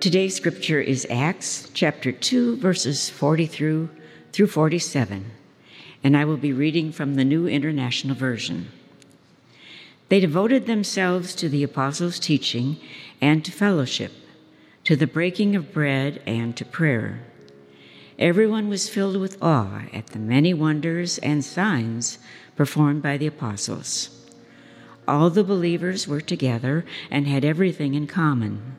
Today's scripture is Acts chapter 2 verses 40 through through 47, and I will be reading from the New International Version. They devoted themselves to the apostles' teaching and to fellowship, to the breaking of bread and to prayer. Everyone was filled with awe at the many wonders and signs performed by the apostles. All the believers were together and had everything in common.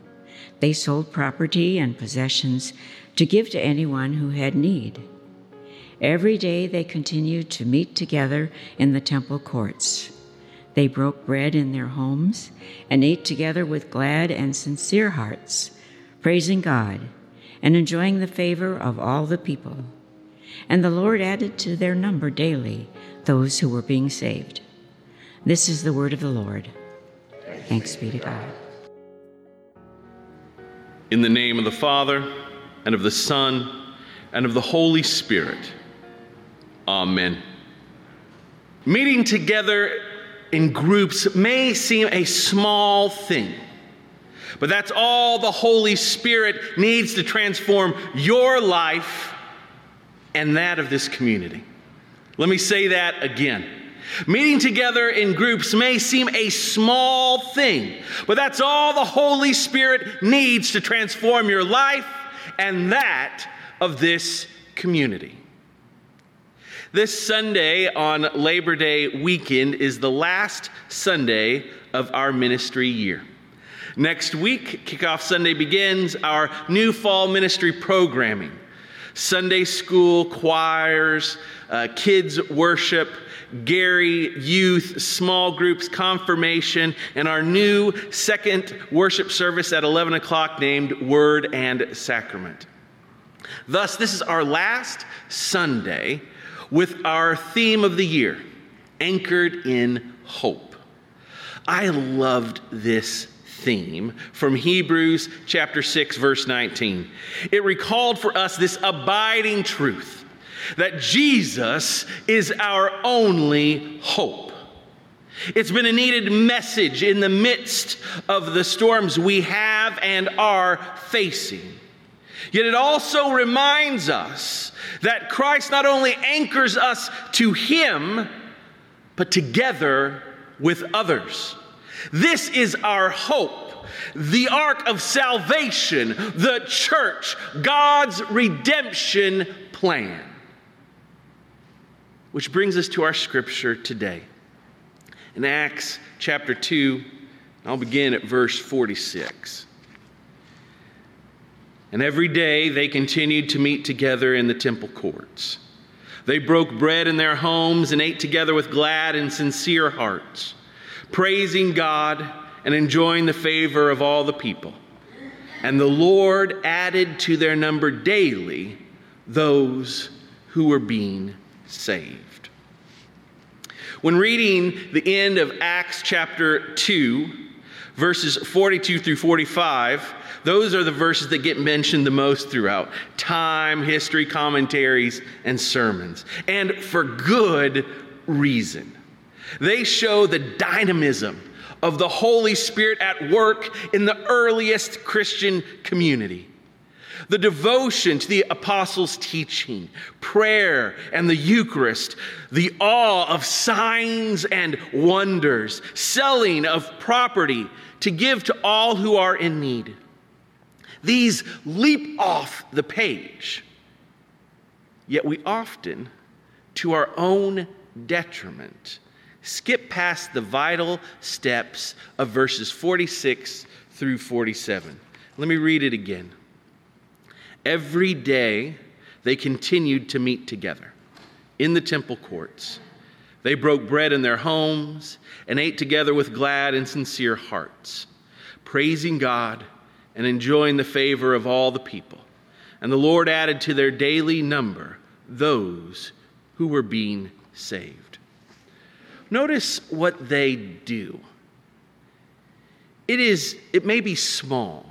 They sold property and possessions to give to anyone who had need. Every day they continued to meet together in the temple courts. They broke bread in their homes and ate together with glad and sincere hearts, praising God and enjoying the favor of all the people. And the Lord added to their number daily those who were being saved. This is the word of the Lord. Thanks be to God. In the name of the Father, and of the Son, and of the Holy Spirit. Amen. Meeting together in groups may seem a small thing but that's all the Holy Spirit needs to transform your life and that of this community. Let me say that again. Meeting together in groups may seem a small thing, but that's all the Holy Spirit needs to transform your life and that of this community. This Sunday on Labor Day weekend is the last Sunday of our ministry year. Next week, Kickoff Sunday begins our new fall ministry programming Sunday school, choirs, uh, kids' worship, Gary youth, small groups, confirmation, and our new second worship service at 11 o'clock named Word and Sacrament. Thus, this is our last Sunday with our theme of the year, Anchored in Hope. I loved this theme from Hebrews chapter 6 verse 19. It recalled for us this abiding truth that Jesus is our only hope. It's been a needed message in the midst of the storms we have and are facing. Yet it also reminds us that Christ not only anchors us to Him, but together with others. This is our hope. The ark of salvation, the church, God's redemption plan. Which brings us to our scripture today. In Acts chapter 2, I'll begin at verse 46. And every day they continued to meet together in the temple courts. They broke bread in their homes and ate together with glad and sincere hearts praising God and enjoying the favor of all the people. And the Lord added to their number daily those who were being saved. When reading the end of Acts chapter 2, verses 42 through 45, those are the verses that get mentioned the most throughout time, history, commentaries, and sermons. And for good reason. They show the dynamism of the Holy Spirit at work in the earliest Christian community. The devotion to the apostles' teaching, prayer, and the Eucharist, the awe of signs and wonders, selling of property to give to all who are in need. These leap off the page. Yet we often, to our own detriment, skip past the vital steps of verses 46 through 47. Let me read it again. Every day they continued to meet together in the temple courts. They broke bread in their homes and ate together with glad and sincere hearts, praising God and enjoying the favor of all the people. And the Lord added to their daily number those who were being saved. Notice what they do. It is it may be small,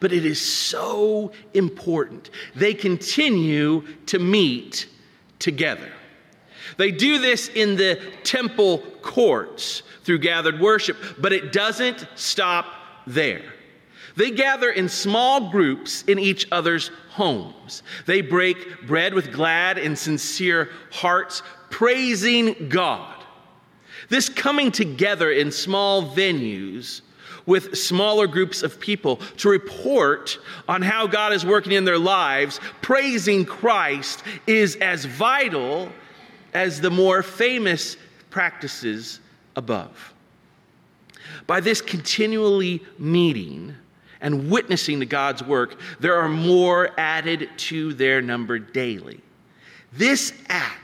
but it is so important. They continue to meet together. They do this in the temple courts through gathered worship, but it doesn't stop there. They gather in small groups in each other's homes. They break bread with glad and sincere hearts, praising God. This coming together in small venues with smaller groups of people to report on how God is working in their lives, praising Christ, is as vital as the more famous practices above. By this continually meeting and witnessing to God's work, there are more added to their number daily. This act,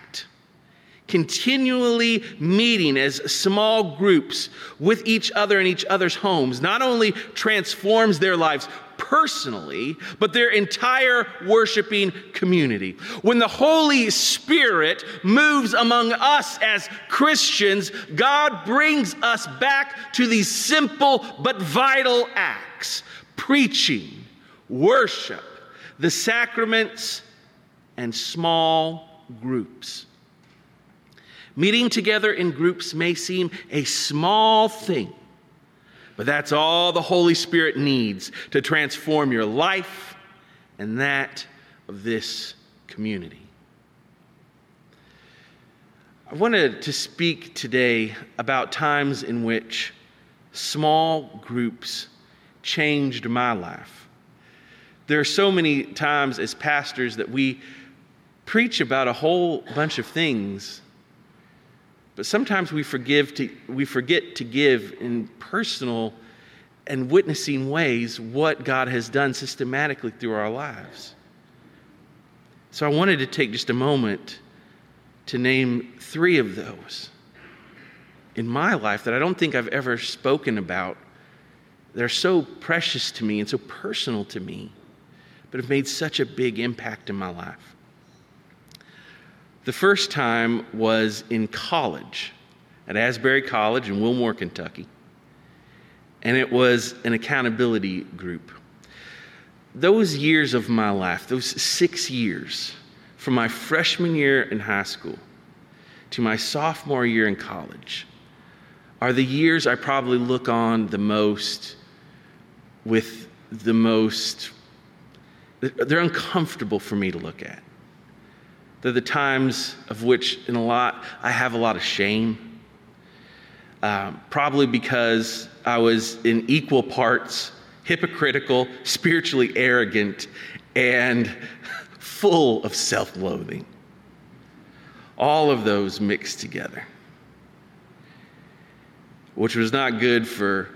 continually meeting as small groups with each other in each other's homes, not only transforms their lives personally, but their entire worshiping community. When the Holy Spirit moves among us as Christians, God brings us back to these simple but vital acts preaching, worship, the sacraments, and small groups. Meeting together in groups may seem a small thing, but that's all the Holy Spirit needs to transform your life and that of this community. I wanted to speak today about times in which small groups changed my life. There are so many times as pastors that we preach about a whole bunch of things, but sometimes we, forgive to, we forget to give in personal and witnessing ways what God has done systematically through our lives. So I wanted to take just a moment to name three of those in my life that I don't think I've ever spoken about they're so precious to me and so personal to me, but have made such a big impact in my life. The first time was in college at Asbury College in Wilmore, Kentucky. And it was an accountability group. Those years of my life, those six years, from my freshman year in high school to my sophomore year in college, are the years I probably look on the most with the most, they're uncomfortable for me to look at. They're the times of which, in a lot, I have a lot of shame. Uh, probably because I was in equal parts hypocritical, spiritually arrogant, and full of self loathing. All of those mixed together, which was not good for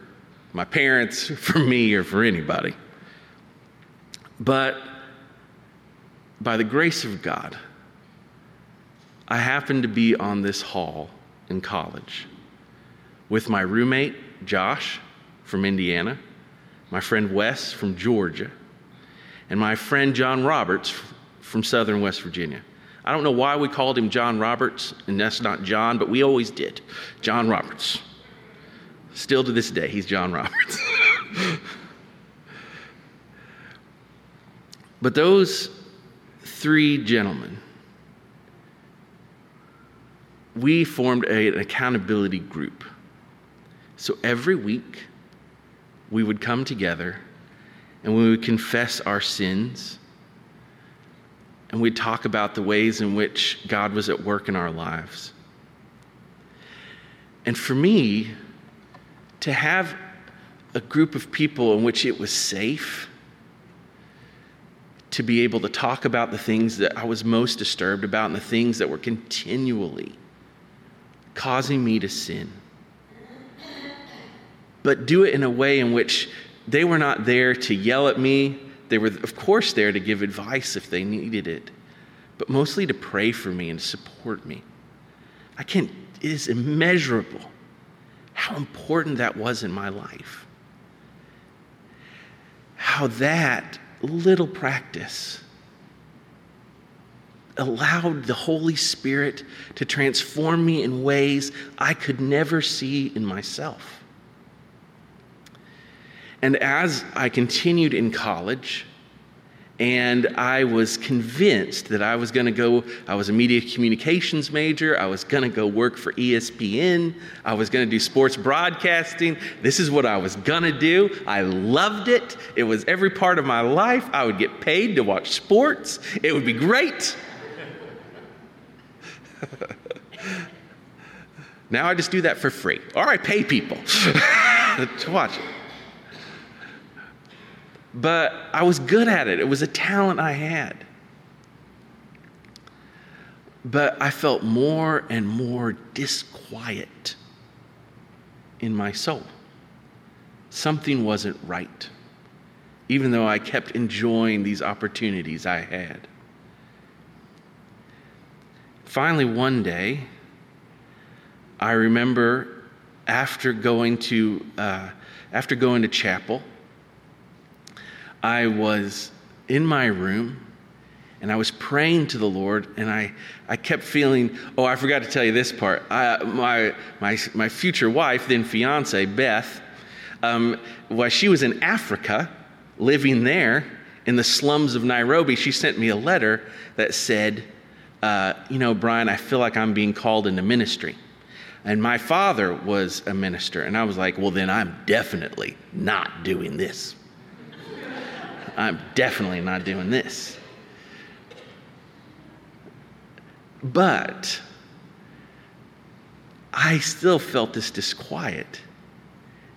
my parents, for me, or for anybody. But by the grace of God, I happened to be on this hall in college with my roommate, Josh, from Indiana, my friend Wes from Georgia, and my friend John Roberts from southern West Virginia. I don't know why we called him John Roberts, and that's not John, but we always did. John Roberts. Still to this day, he's John Roberts. but those three gentlemen, we formed a, an accountability group. So every week, we would come together and we would confess our sins and we'd talk about the ways in which God was at work in our lives. And for me, to have a group of people in which it was safe to be able to talk about the things that I was most disturbed about and the things that were continually causing me to sin. But do it in a way in which they were not there to yell at me. They were, of course, there to give advice if they needed it, but mostly to pray for me and support me. I can't, it is immeasurable how important that was in my life. How that little practice allowed the Holy Spirit to transform me in ways I could never see in myself. And as I continued in college And I was convinced that I was going to go, I was a media communications major. I was going to go work for ESPN. I was going to do sports broadcasting. This is what I was going to do. I loved it. It was every part of my life. I would get paid to watch sports. It would be great. now I just do that for free. Or I pay people to watch it but I was good at it. It was a talent I had. But I felt more and more disquiet in my soul. Something wasn't right, even though I kept enjoying these opportunities I had. Finally, one day, I remember after going to, uh, after going to chapel, I was in my room and I was praying to the Lord, and I, I kept feeling, oh, I forgot to tell you this part. I, my, my, my future wife, then fiance, Beth, um, while she was in Africa, living there in the slums of Nairobi, she sent me a letter that said, uh, You know, Brian, I feel like I'm being called into ministry. And my father was a minister, and I was like, Well, then I'm definitely not doing this. I'm definitely not doing this. But I still felt this disquiet.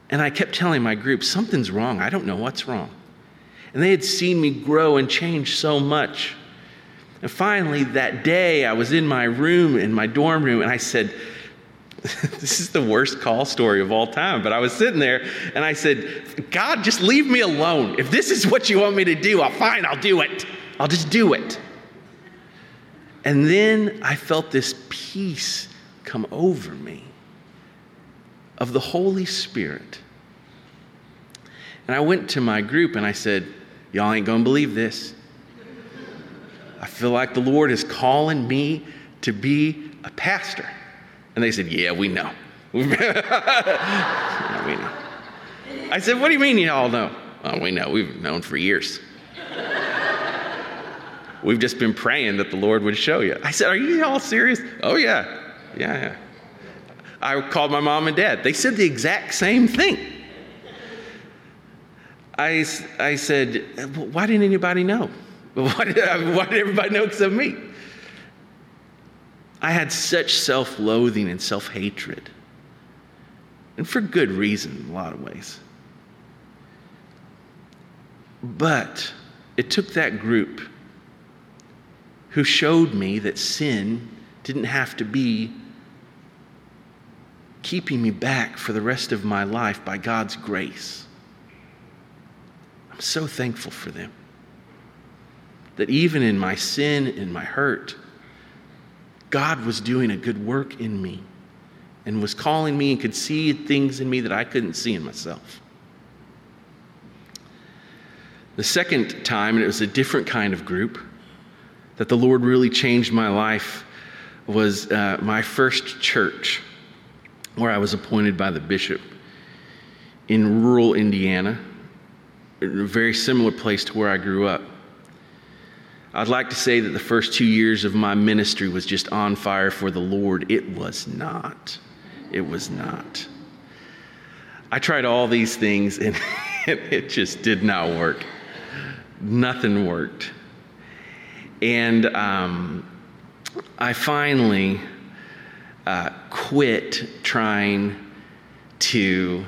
And I kept telling my group, something's wrong. I don't know what's wrong. And they had seen me grow and change so much. And finally, that day, I was in my room, in my dorm room, and I said, this is the worst call story of all time. But I was sitting there and I said, God, just leave me alone. If this is what you want me to do, I'll fine, I'll do it. I'll just do it. And then I felt this peace come over me of the Holy Spirit. And I went to my group and I said, Y'all ain't gonna believe this. I feel like the Lord is calling me to be a pastor. And they said, Yeah, we know. yeah, we know. I said, What do you mean you all know? Oh, we know. We've known for years. We've just been praying that the Lord would show you. I said, Are you all serious? Oh, yeah. Yeah, yeah. I called my mom and dad. They said the exact same thing. I, I said, Why didn't anybody know? Why did, why did everybody know except me? I had such self loathing and self hatred. And for good reason, in a lot of ways. But it took that group who showed me that sin didn't have to be keeping me back for the rest of my life by God's grace. I'm so thankful for them. That even in my sin, in my hurt, God was doing a good work in me and was calling me and could see things in me that I couldn't see in myself. The second time, and it was a different kind of group, that the Lord really changed my life was uh, my first church, where I was appointed by the bishop in rural Indiana, a very similar place to where I grew up. I'd like to say that the first two years of my ministry was just on fire for the Lord. It was not. It was not. I tried all these things and it just did not work. Nothing worked. And um, I finally uh, quit trying to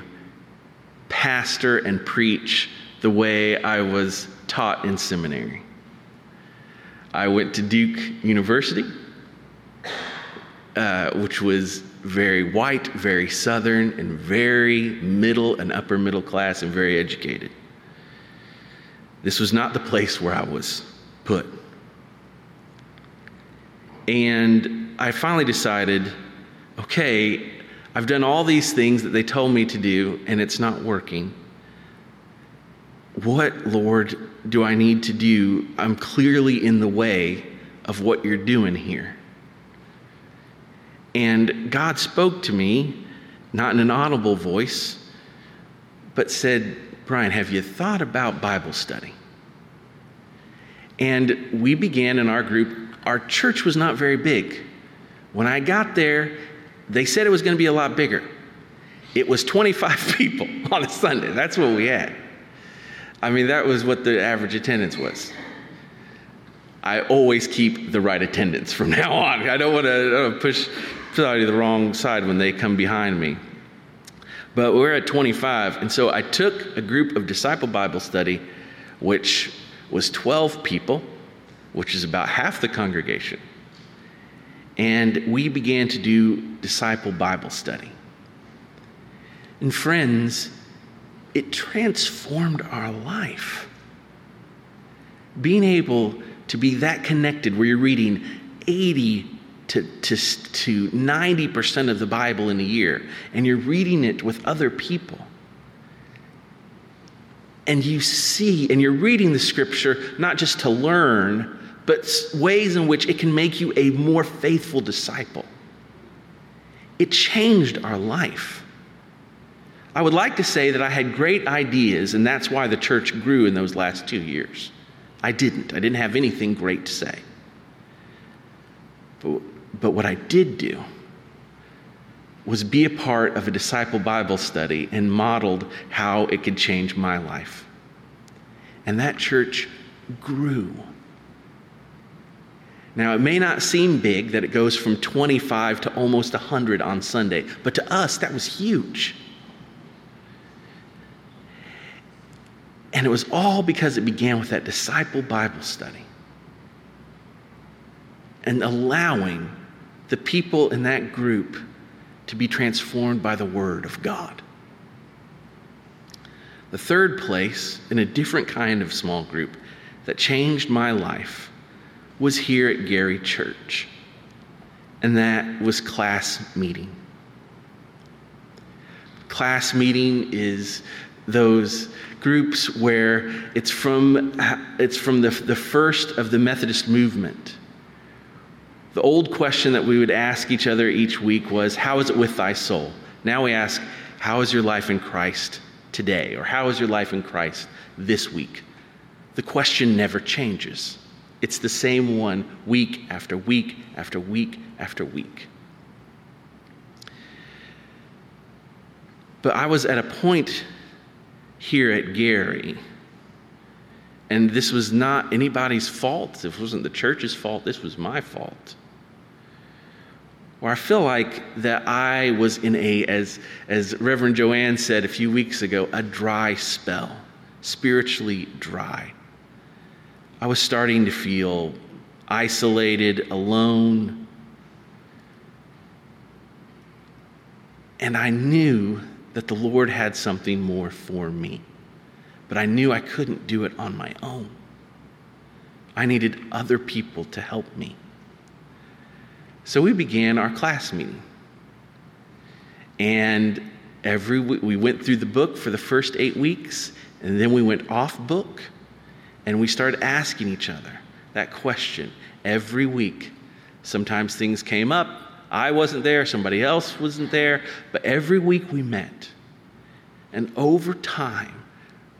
pastor and preach the way I was taught in seminary. I went to Duke University, uh, which was very white, very southern, and very middle and upper middle class and very educated. This was not the place where I was put. And I finally decided okay, I've done all these things that they told me to do, and it's not working. What, Lord, do I need to do? I'm clearly in the way of what you're doing here. And God spoke to me, not in an audible voice, but said, Brian, have you thought about Bible study? And we began in our group, our church was not very big. When I got there, they said it was going to be a lot bigger. It was 25 people on a Sunday. That's what we had. I mean, that was what the average attendance was. I always keep the right attendance from now on. I don't want to push somebody to the wrong side when they come behind me. But we're at 25, and so I took a group of disciple Bible study, which was 12 people, which is about half the congregation, and we began to do disciple Bible study. And friends, it transformed our life. Being able to be that connected where you're reading 80 to, to, to 90% of the Bible in a year and you're reading it with other people. And you see, and you're reading the scripture not just to learn, but ways in which it can make you a more faithful disciple. It changed our life. I would like to say that I had great ideas, and that's why the church grew in those last two years. I didn't. I didn't have anything great to say. But, but what I did do was be a part of a disciple Bible study and modeled how it could change my life. And that church grew. Now, it may not seem big that it goes from 25 to almost 100 on Sunday, but to us, that was huge. And it was all because it began with that disciple Bible study and allowing the people in that group to be transformed by the Word of God. The third place, in a different kind of small group, that changed my life was here at Gary Church, and that was class meeting. Class meeting is those groups where it's from, it's from the, the first of the Methodist movement. The old question that we would ask each other each week was, How is it with thy soul? Now we ask, How is your life in Christ today? Or how is your life in Christ this week? The question never changes. It's the same one week after week after week after week. But I was at a point here at Gary, and this was not anybody's fault. It wasn't the church's fault. This was my fault. Where I feel like that I was in a, as, as Reverend Joanne said a few weeks ago, a dry spell, spiritually dry. I was starting to feel isolated, alone. And I knew that the Lord had something more for me. But I knew I couldn't do it on my own. I needed other people to help me. So we began our class meeting. And every week we went through the book for the first eight weeks, and then we went off book and we started asking each other that question every week. Sometimes things came up. I wasn't there, somebody else wasn't there, but every week we met. And over time,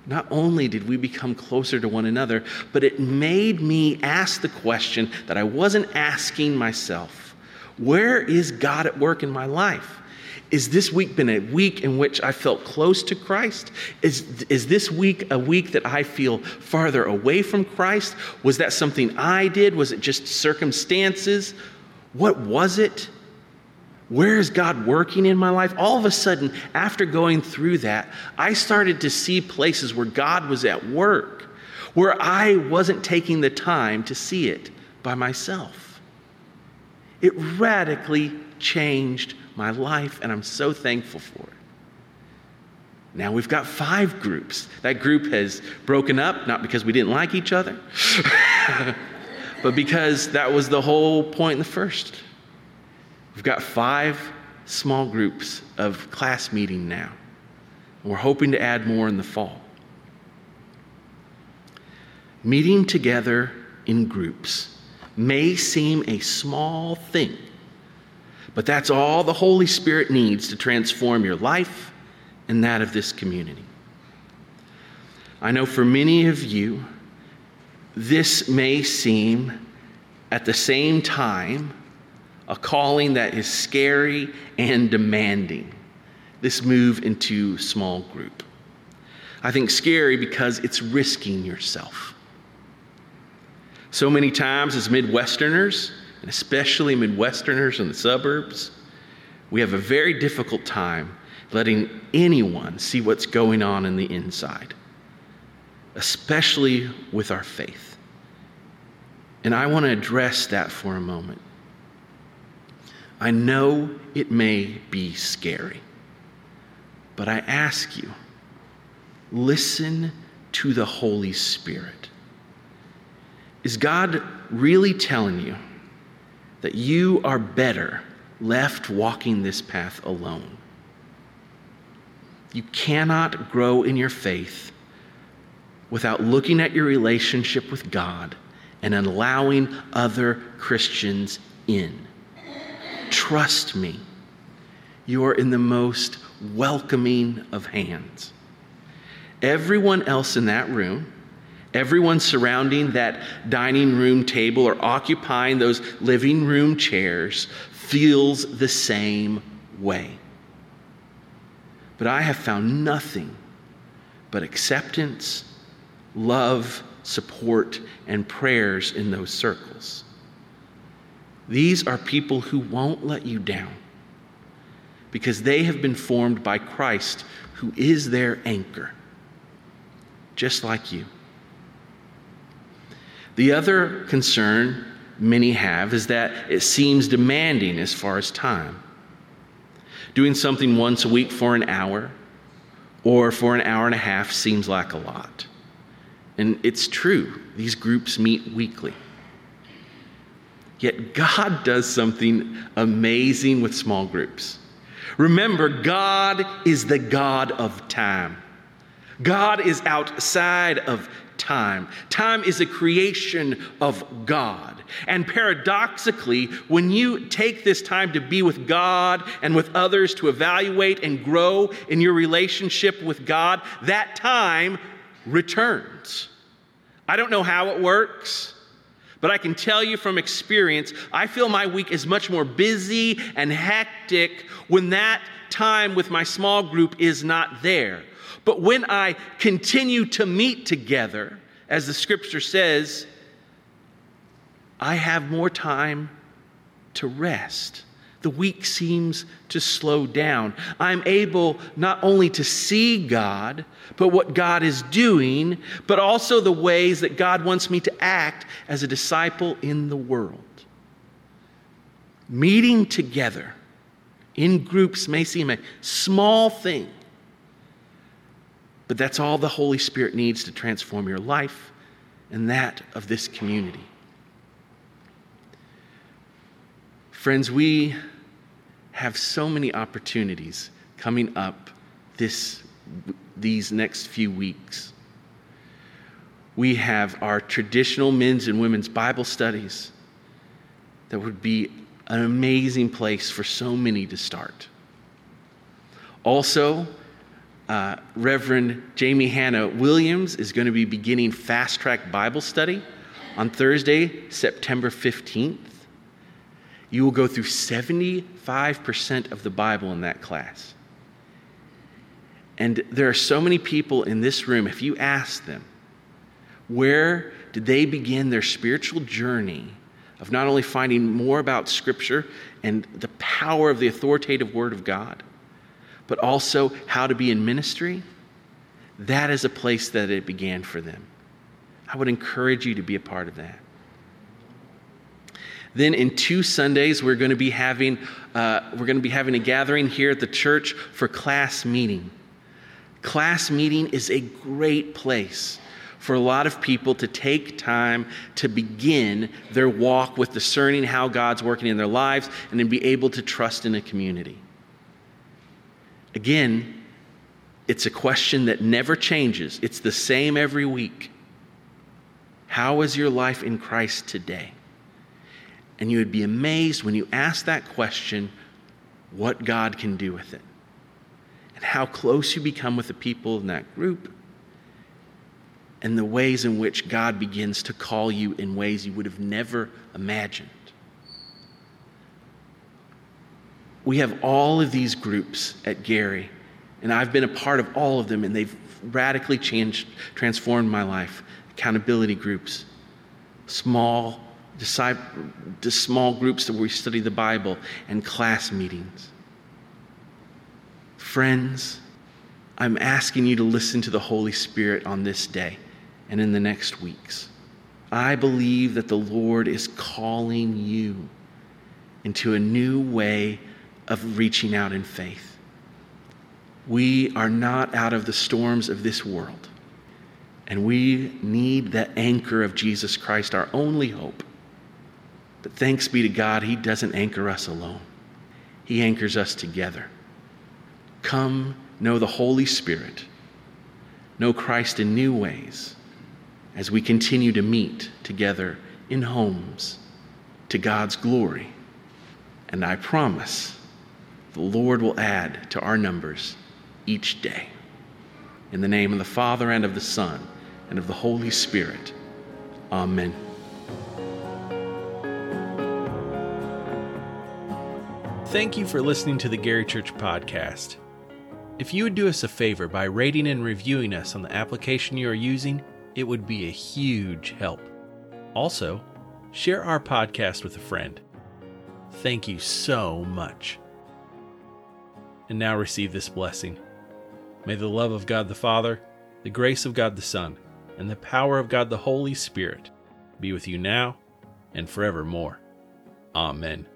not only did we become closer to one another, but it made me ask the question that I wasn't asking myself Where is God at work in my life? Is this week been a week in which I felt close to Christ? Is, is this week a week that I feel farther away from Christ? Was that something I did? Was it just circumstances? What was it? Where is God working in my life? All of a sudden, after going through that, I started to see places where God was at work, where I wasn't taking the time to see it by myself. It radically changed my life, and I'm so thankful for it. Now we've got five groups. That group has broken up, not because we didn't like each other, but because that was the whole point in the first. We've got five small groups of class meeting now. We're hoping to add more in the fall. Meeting together in groups may seem a small thing but that's all the Holy Spirit needs to transform your life and that of this community. I know for many of you, this may seem at the same time a calling that is scary and demanding. This move into small group. I think scary because it's risking yourself. So many times, as Midwesterners, and especially Midwesterners in the suburbs, we have a very difficult time letting anyone see what's going on in the inside, especially with our faith. And I want to address that for a moment. I know it may be scary, but I ask you listen to the Holy Spirit. Is God really telling you that you are better left walking this path alone? You cannot grow in your faith without looking at your relationship with God and allowing other Christians in. Trust me, you are in the most welcoming of hands. Everyone else in that room, everyone surrounding that dining room table or occupying those living room chairs feels the same way. But I have found nothing but acceptance, love, support, and prayers in those circles. These are people who won't let you down because they have been formed by Christ, who is their anchor, just like you. The other concern many have is that it seems demanding as far as time. Doing something once a week for an hour or for an hour and a half seems like a lot. And it's true, these groups meet weekly. Yet God does something amazing with small groups. Remember, God is the God of time. God is outside of time. Time is a creation of God. And paradoxically, when you take this time to be with God and with others to evaluate and grow in your relationship with God, that time returns. I don't know how it works. But I can tell you from experience, I feel my week is much more busy and hectic when that time with my small group is not there. But when I continue to meet together, as the scripture says, I have more time to rest. The week seems to slow down. I'm able not only to see God, but what God is doing, but also the ways that God wants me to act as a disciple in the world. Meeting together in groups may seem a small thing, but that's all the Holy Spirit needs to transform your life and that of this community. Friends, we have so many opportunities coming up this, these next few weeks. We have our traditional men's and women's Bible studies that would be an amazing place for so many to start. Also, uh, Reverend Jamie Hannah Williams is going to be beginning Fast Track Bible Study on Thursday, September 15th you will go through 75% of the Bible in that class. And there are so many people in this room, if you ask them, where did they begin their spiritual journey of not only finding more about Scripture and the power of the authoritative Word of God, but also how to be in ministry? That is a place that it began for them. I would encourage you to be a part of that. Then in two Sundays, we're going to be having uh, we're going to be having a gathering here at the church for class meeting. Class meeting is a great place for a lot of people to take time to begin their walk with discerning how God's working in their lives and then be able to trust in a community. Again, it's a question that never changes. It's the same every week. How is your life in Christ today? And you would be amazed when you ask that question what God can do with it and how close you become with the people in that group and the ways in which God begins to call you in ways you would have never imagined. We have all of these groups at Gary, and I've been a part of all of them, and they've radically changed, transformed my life. Accountability groups, small, disciple, small groups where we study the Bible, and class meetings. Friends, I'm asking you to listen to the Holy Spirit on this day and in the next weeks. I believe that the Lord is calling you into a new way of reaching out in faith. We are not out of the storms of this world, and we need the anchor of Jesus Christ, our only hope. But thanks be to God, He doesn't anchor us alone, He anchors us together. Come know the Holy Spirit, know Christ in new ways as we continue to meet together in homes to God's glory. And I promise the Lord will add to our numbers each day. In the name of the Father and of the Son and of the Holy Spirit. Amen. Thank you for listening to the Gary Church Podcast. If you would do us a favor by rating and reviewing us on the application you are using, it would be a huge help. Also, share our podcast with a friend. Thank you so much. And now receive this blessing. May the love of God the Father, the grace of God the Son, and the power of God the Holy Spirit be with you now and forevermore. Amen.